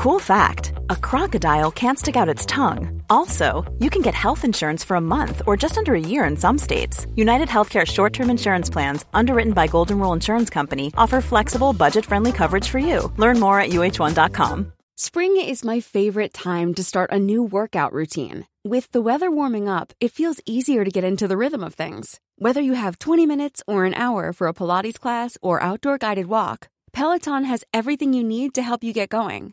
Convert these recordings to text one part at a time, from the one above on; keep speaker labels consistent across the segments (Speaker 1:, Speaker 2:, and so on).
Speaker 1: Cool fact a crocodile can't stick out its tongue. Also, you can get health insurance for a month or just under a year in some states. United Healthcare short term insurance plans, underwritten by Golden Rule Insurance Company, offer flexible, budget friendly coverage for you. Learn more at uh1.com.
Speaker 2: Spring is my favorite time to start a new workout routine. With the weather warming up, it feels easier to get into the rhythm of things. Whether you have 20 minutes or an hour for a Pilates class or outdoor guided walk, Peloton has everything you need to help you get going.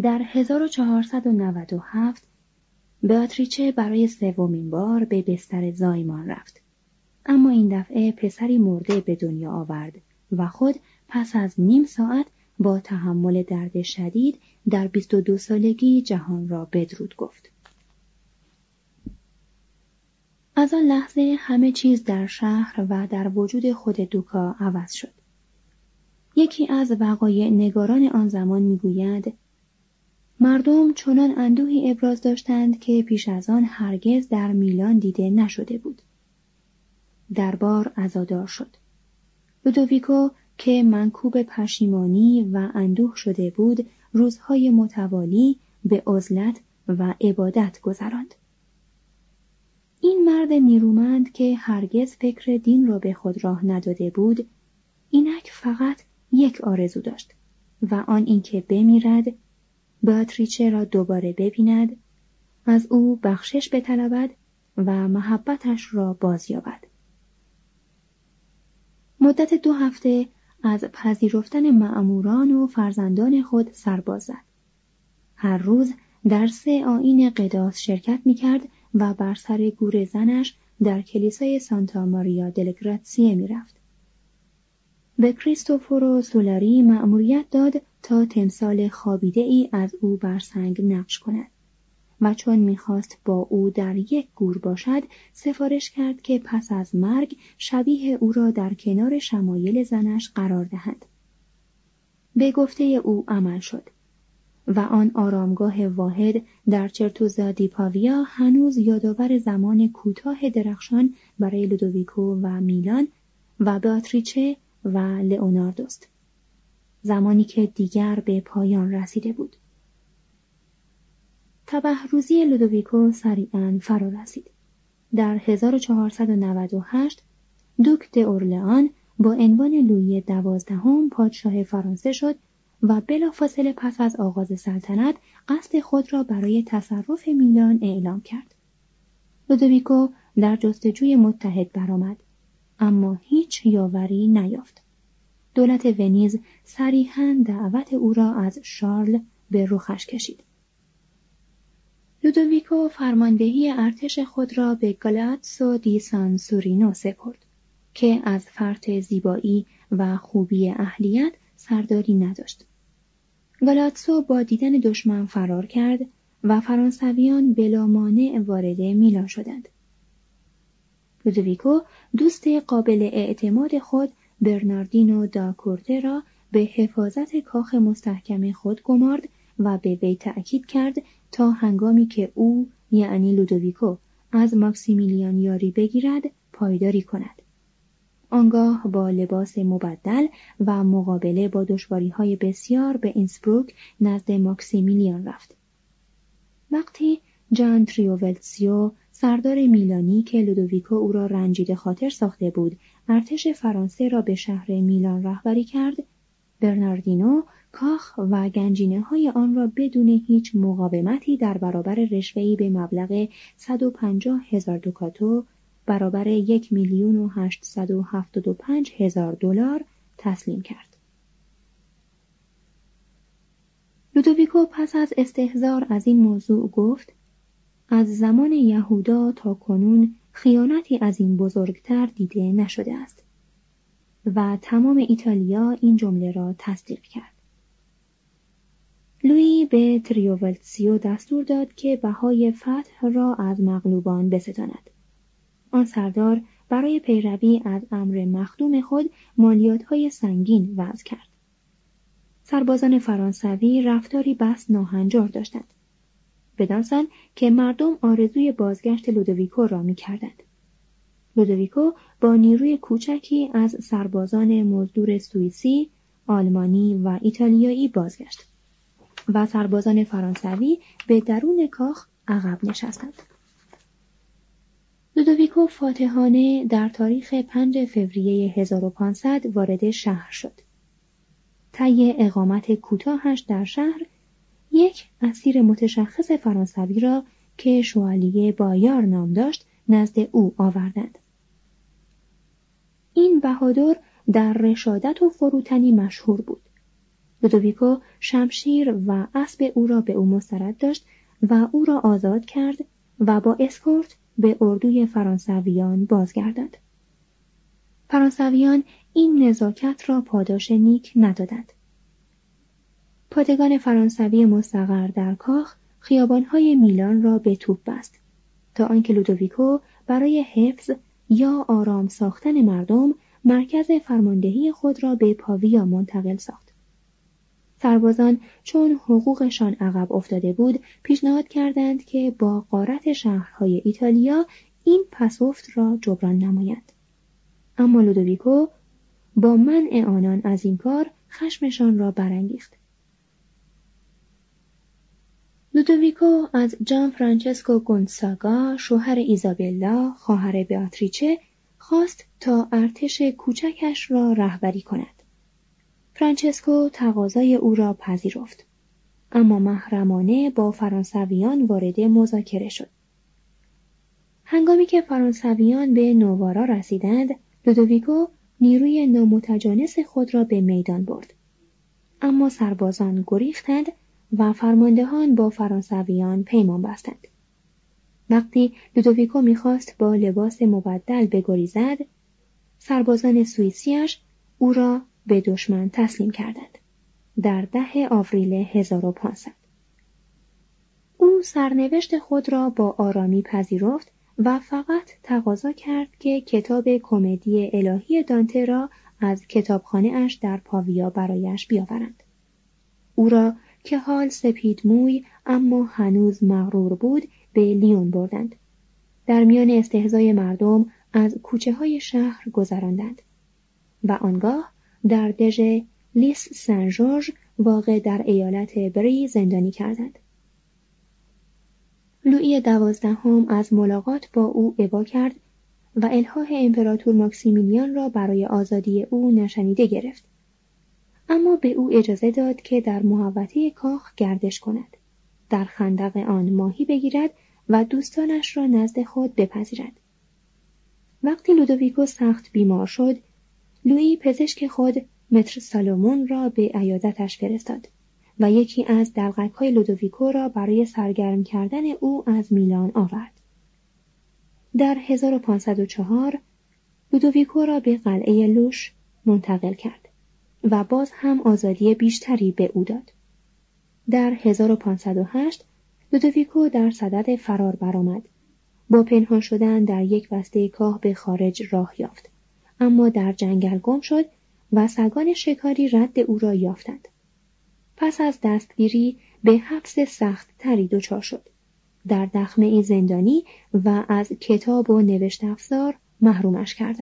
Speaker 3: در 1497 beatrice برای سومین بار به بستر زایمان رفت. اما این دفعه پسری مرده به دنیا آورد و خود پس از نیم ساعت با تحمل درد شدید در 22 سالگی جهان را بدرود گفت. از آن لحظه همه چیز در شهر و در وجود خود دوکا عوض شد. یکی از وقایع نگاران آن زمان می‌گوید مردم چنان اندوهی ابراز داشتند که پیش از آن هرگز در میلان دیده نشده بود. دربار عزادار شد. لودویکو که منکوب پشیمانی و اندوه شده بود روزهای متوالی به عزلت و عبادت گذراند. این مرد نیرومند که هرگز فکر دین را به خود راه نداده بود اینک فقط یک آرزو داشت و آن اینکه بمیرد باتریچه را دوباره ببیند از او بخشش بطلبد و محبتش را بازیابد مدت دو هفته از پذیرفتن معموران و فرزندان خود سرباز زد هر روز در سه آین قداس شرکت می کرد و بر سر گور زنش در کلیسای سانتا ماریا دلگراتسیه می رفت. به کریستوفورو سولاری مأموریت داد تا تمثال خابیده ای از او بر سنگ نقش کند و چون می‌خواست با او در یک گور باشد سفارش کرد که پس از مرگ شبیه او را در کنار شمایل زنش قرار دهند به گفته او عمل شد و آن آرامگاه واحد در چرتوزا دیپاویا هنوز یادآور زمان کوتاه درخشان برای لودویکو و میلان و باتریچه و لئوناردوست. زمانی که دیگر به پایان رسیده بود تبه روزی لودویکو سریعا فرا رسید در 1498 دوک د اورلئان با عنوان لویی دوازدهم پادشاه فرانسه شد و بلافاصله پس از آغاز سلطنت قصد خود را برای تصرف میلان اعلام کرد. لودویکو در جستجوی متحد برآمد اما هیچ یاوری نیافت. دولت ونیز صریحا دعوت او را از شارل به رخش کشید. لودویکو فرماندهی ارتش خود را به گالاتسو دی سان سورینو سپرد که از فرط زیبایی و خوبی اهلیت سرداری نداشت. گالاتسو با دیدن دشمن فرار کرد و فرانسویان بلا مانع وارد میلان شدند. لودویکو دوست قابل اعتماد خود برناردینو دا کورته را به حفاظت کاخ مستحکم خود گمارد و به وی تأکید کرد تا هنگامی که او یعنی لودویکو از ماکسیمیلیان یاری بگیرد پایداری کند. آنگاه با لباس مبدل و مقابله با های بسیار به اینسبروک نزد ماکسیمیلیان رفت. وقتی جان تریوولسیو سردار میلانی که لودویکو او را رنجیده خاطر ساخته بود ارتش فرانسه را به شهر میلان رهبری کرد برناردینو کاخ و گنجینه های آن را بدون هیچ مقاومتی در برابر رشوهی به مبلغ 150 هزار دوکاتو برابر یک میلیون و هزار دلار تسلیم کرد. لودویکو پس از استهزار از این موضوع گفت از زمان یهودا تا کنون خیانتی از این بزرگتر دیده نشده است و تمام ایتالیا این جمله را تصدیق کرد. لویی به تریوولتسیو دستور داد که بهای فتح را از مغلوبان بستاند. آن سردار برای پیروی از امر مخدوم خود مالیات های سنگین وضع کرد. سربازان فرانسوی رفتاری بس ناهنجار داشتند. بدانسان که مردم آرزوی بازگشت لودویکو را می کردند. لودویکو با نیروی کوچکی از سربازان مزدور سوئیسی، آلمانی و ایتالیایی بازگشت و سربازان فرانسوی به درون کاخ عقب نشستند. لودویکو فاتحانه در تاریخ 5 فوریه 1500 وارد شهر شد. طی اقامت کوتاهش در شهر یک اسیر متشخص فرانسوی را که شوالیه بایار نام داشت نزد او آوردند. این بهادر در رشادت و فروتنی مشهور بود. لودویکو شمشیر و اسب او را به او مسترد داشت و او را آزاد کرد و با اسکورت به اردوی فرانسویان بازگردد. فرانسویان این نزاکت را پاداش نیک ندادند. پادگان فرانسوی مستقر در کاخ خیابانهای میلان را به توپ بست تا آنکه لودویکو برای حفظ یا آرام ساختن مردم مرکز فرماندهی خود را به پاویا منتقل ساخت. سربازان چون حقوقشان عقب افتاده بود پیشنهاد کردند که با قارت شهرهای ایتالیا این پسفت را جبران نمایند. اما لودویکو با منع آنان از این کار خشمشان را برانگیخت. لودویکو از جان فرانچسکو گونساگا شوهر ایزابلا خواهر بیاتریچه خواست تا ارتش کوچکش را رهبری کند. فرانچسکو تقاضای او را پذیرفت. اما محرمانه با فرانسویان وارد مذاکره شد. هنگامی که فرانسویان به نوارا رسیدند لودویکو نیروی نامتجانس خود را به میدان برد. اما سربازان گریختند و فرماندهان با فرانسویان پیمان بستند. وقتی لودویکو می‌خواست با لباس مبدل بگریزد سربازان سوئیسیش او را به دشمن تسلیم کردند در ده آوریل 1500 او سرنوشت خود را با آرامی پذیرفت و فقط تقاضا کرد که کتاب کمدی الهی دانته را از کتابخانه اش در پاویا برایش بیاورند. او را که حال سپید موی اما هنوز مغرور بود به لیون بردند. در میان استهزای مردم از کوچه های شهر گذراندند و آنگاه در دژ لیس سن جورج واقع در ایالت بری زندانی کردند. لویی دوازدهم از ملاقات با او ابا کرد و الهاه امپراتور ماکسیمیلیان را برای آزادی او نشنیده گرفت. اما به او اجازه داد که در محوطه کاخ گردش کند در خندق آن ماهی بگیرد و دوستانش را نزد خود بپذیرد وقتی لودویکو سخت بیمار شد لویی پزشک خود متر سالومون را به عیادتش فرستاد و یکی از دلغک های لودویکو را برای سرگرم کردن او از میلان آورد. در 1504 لودویکو را به قلعه لوش منتقل کرد. و باز هم آزادی بیشتری به او داد. در 1508 لودویکو در صدد فرار برآمد. با پنهان شدن در یک وسته کاه به خارج راه یافت. اما در جنگل گم شد و سگان شکاری رد او را یافتند. پس از دستگیری به حبس سخت تری دچار شد. در دخمه زندانی و از کتاب و نوشت افزار محرومش کرد.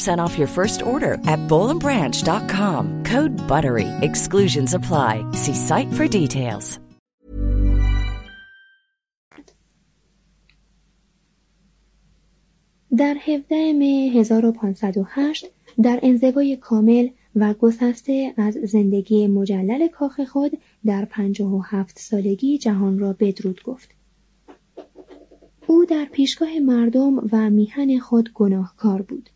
Speaker 4: off your first order at bowlandbranch.com. Code BUTTERY. Exclusions apply. See site for details.
Speaker 3: در 17 مه 1508 در انزوای کامل و گسسته از زندگی مجلل کاخ خود در 57 سالگی جهان را بدرود گفت. او در پیشگاه مردم و میهن خود گناهکار بود.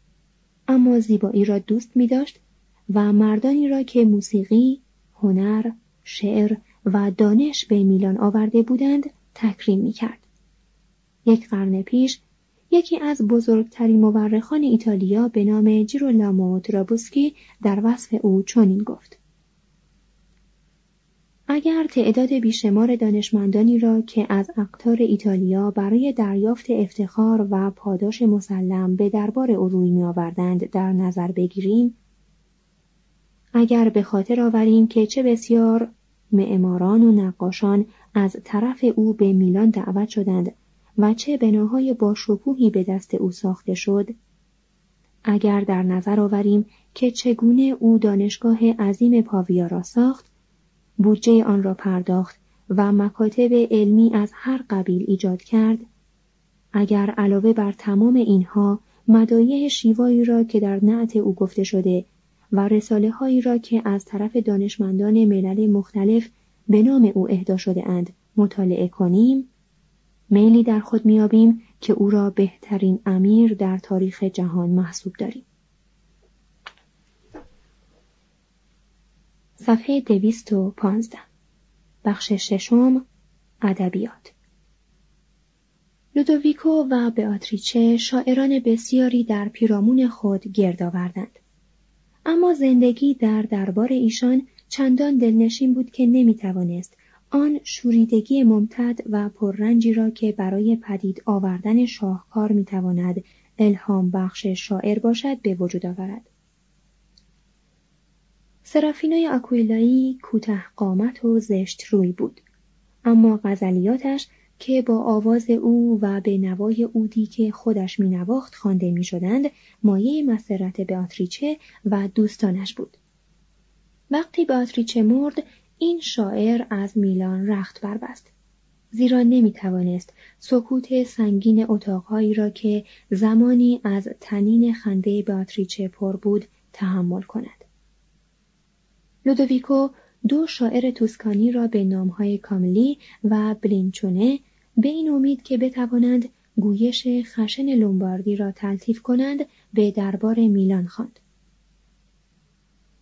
Speaker 3: اما زیبایی را دوست می داشت و مردانی را که موسیقی، هنر، شعر و دانش به میلان آورده بودند تکریم می کرد. یک قرن پیش یکی از بزرگترین مورخان ایتالیا به نام جیرولامو ترابوسکی در وصف او چنین گفت اگر تعداد بیشمار دانشمندانی را که از اقتار ایتالیا برای دریافت افتخار و پاداش مسلم به دربار او روی میآوردند در نظر بگیریم اگر به خاطر آوریم که چه بسیار معماران و نقاشان از طرف او به میلان دعوت شدند و چه بناهای باشکوهی به دست او ساخته شد اگر در نظر آوریم که چگونه او دانشگاه عظیم پاویا را ساخت بودجه آن را پرداخت و مکاتب علمی از هر قبیل ایجاد کرد اگر علاوه بر تمام اینها مدایه شیوایی را که در نعت او گفته شده و رساله هایی را که از طرف دانشمندان ملل مختلف به نام او اهدا شده اند مطالعه کنیم میلی در خود میابیم که او را بهترین امیر در تاریخ جهان محسوب داریم. صفحه دویست و پانزده بخش ششم ادبیات لودویکو و beatrice شاعران بسیاری در پیرامون خود گرد آوردند. اما زندگی در دربار ایشان چندان دلنشین بود که نمی توانست آن شوریدگی ممتد و پررنجی را که برای پدید آوردن شاهکار می‌تواند الهام بخش شاعر باشد به وجود آورد. سرافینای آکویلایی کوته قامت و زشت روی بود اما غزلیاتش که با آواز او و به نوای اودی که خودش می نواخت خوانده می شدند مایه مسرت بیاتریچه و دوستانش بود. وقتی بیاتریچه مرد این شاعر از میلان رخت بربست زیرا نمی توانست سکوت سنگین اتاقهایی را که زمانی از تنین خنده بیاتریچه پر بود تحمل کند. لودویکو دو شاعر توسکانی را به نامهای کاملی و بلینچونه به این امید که بتوانند گویش خشن لومباردی را تلطیف کنند به دربار میلان خواند.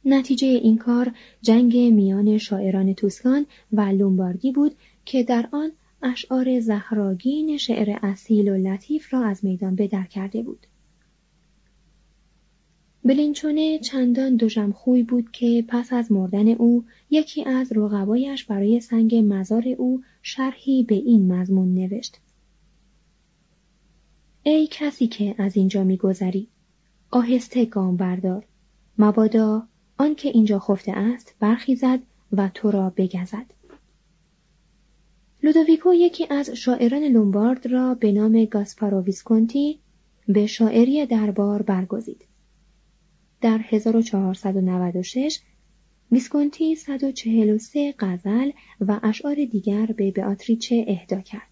Speaker 3: نتیجه این کار جنگ میان شاعران توسکان و لومباردی بود که در آن اشعار زهراگین شعر اصیل و لطیف را از میدان بدر کرده بود. بلینچونه چندان خوی بود که پس از مردن او یکی از رقبایش برای سنگ مزار او شرحی به این مضمون نوشت. ای کسی که از اینجا میگذری آهسته گام بردار مبادا آنکه اینجا خفته است برخیزد و تو را بگزد لودویکو یکی از شاعران لومبارد را به نام گاسپارو ویسکونتی به شاعری دربار برگزید. در 1496 ویسکونتی 143 غزل و اشعار دیگر به بیاتریچه اهدا کرد.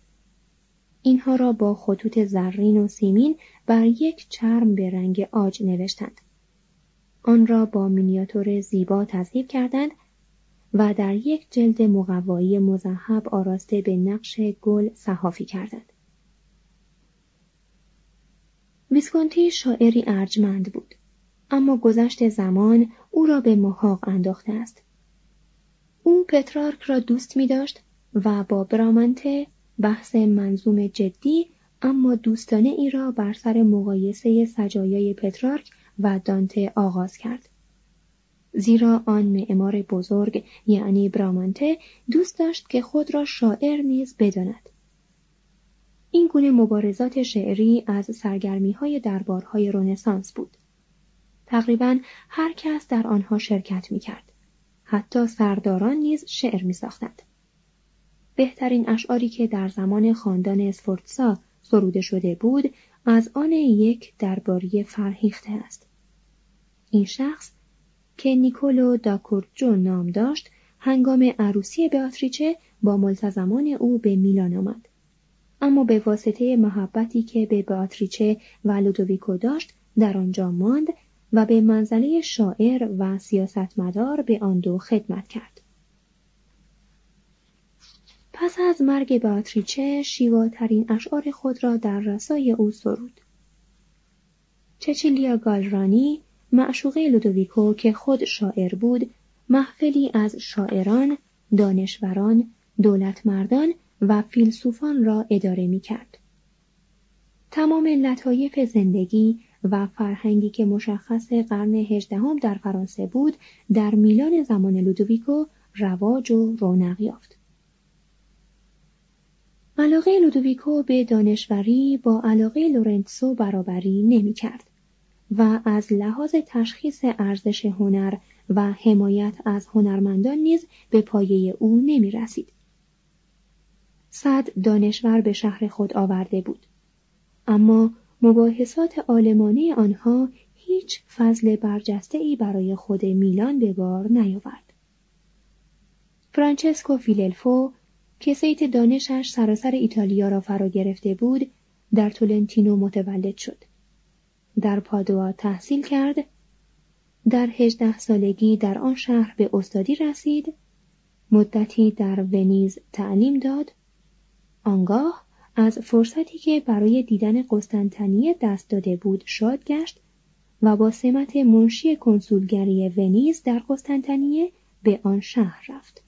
Speaker 3: اینها را با خطوط زرین و سیمین بر یک چرم به رنگ آج نوشتند. آن را با مینیاتور زیبا تضهیب کردند و در یک جلد مقوایی مذهب آراسته به نقش گل صحافی کردند. ویسکونتی شاعری ارجمند بود اما گذشت زمان او را به محاق انداخته است او پترارک را دوست می داشت و با برامنته بحث منظوم جدی اما دوستانه ای را بر سر مقایسه سجایای پترارک و دانته آغاز کرد. زیرا آن معمار بزرگ یعنی برامانته دوست داشت که خود را شاعر نیز بداند. این گونه مبارزات شعری از سرگرمی های دربارهای رونسانس بود. تقریبا هر کس در آنها شرکت می کرد. حتی سرداران نیز شعر می ساختند. بهترین اشعاری که در زمان خاندان اسفورتسا سروده شده بود از آن یک درباری فرهیخته است. این شخص که نیکولو داکورجو نام داشت هنگام عروسی بیاتریچه با ملتزمان او به میلان آمد. اما به واسطه محبتی که به بیاتریچه و لودویکو داشت در آنجا ماند و به منزله شاعر و سیاستمدار به آن دو خدمت کرد. پس از مرگ بیاتریچه شیواترین اشعار خود را در رسای او سرود. چچیلیا گالرانی معشوقه لودویکو که خود شاعر بود محفلی از شاعران، دانشوران، دولتمردان و فیلسوفان را اداره می کرد. تمام لطایف زندگی و فرهنگی که مشخص قرن هجدهم در فرانسه بود در میلان زمان لودویکو رواج و رونق یافت. علاقه لودویکو به دانشوری با علاقه لورنسو برابری نمی کرد. و از لحاظ تشخیص ارزش هنر و حمایت از هنرمندان نیز به پایه او نمی رسید. صد دانشور به شهر خود آورده بود. اما مباحثات آلمانی آنها هیچ فضل برجسته ای برای خود میلان به بار نیاورد. فرانچسکو فیللفو که صیت دانشش سراسر ایتالیا را فرا گرفته بود در تولنتینو متولد شد. در پادوا تحصیل کرد در هجده سالگی در آن شهر به استادی رسید مدتی در ونیز تعلیم داد آنگاه از فرصتی که برای دیدن قسطنطنیه دست داده بود شاد گشت و با سمت منشی کنسولگری ونیز در قسطنطنیه به آن شهر رفت.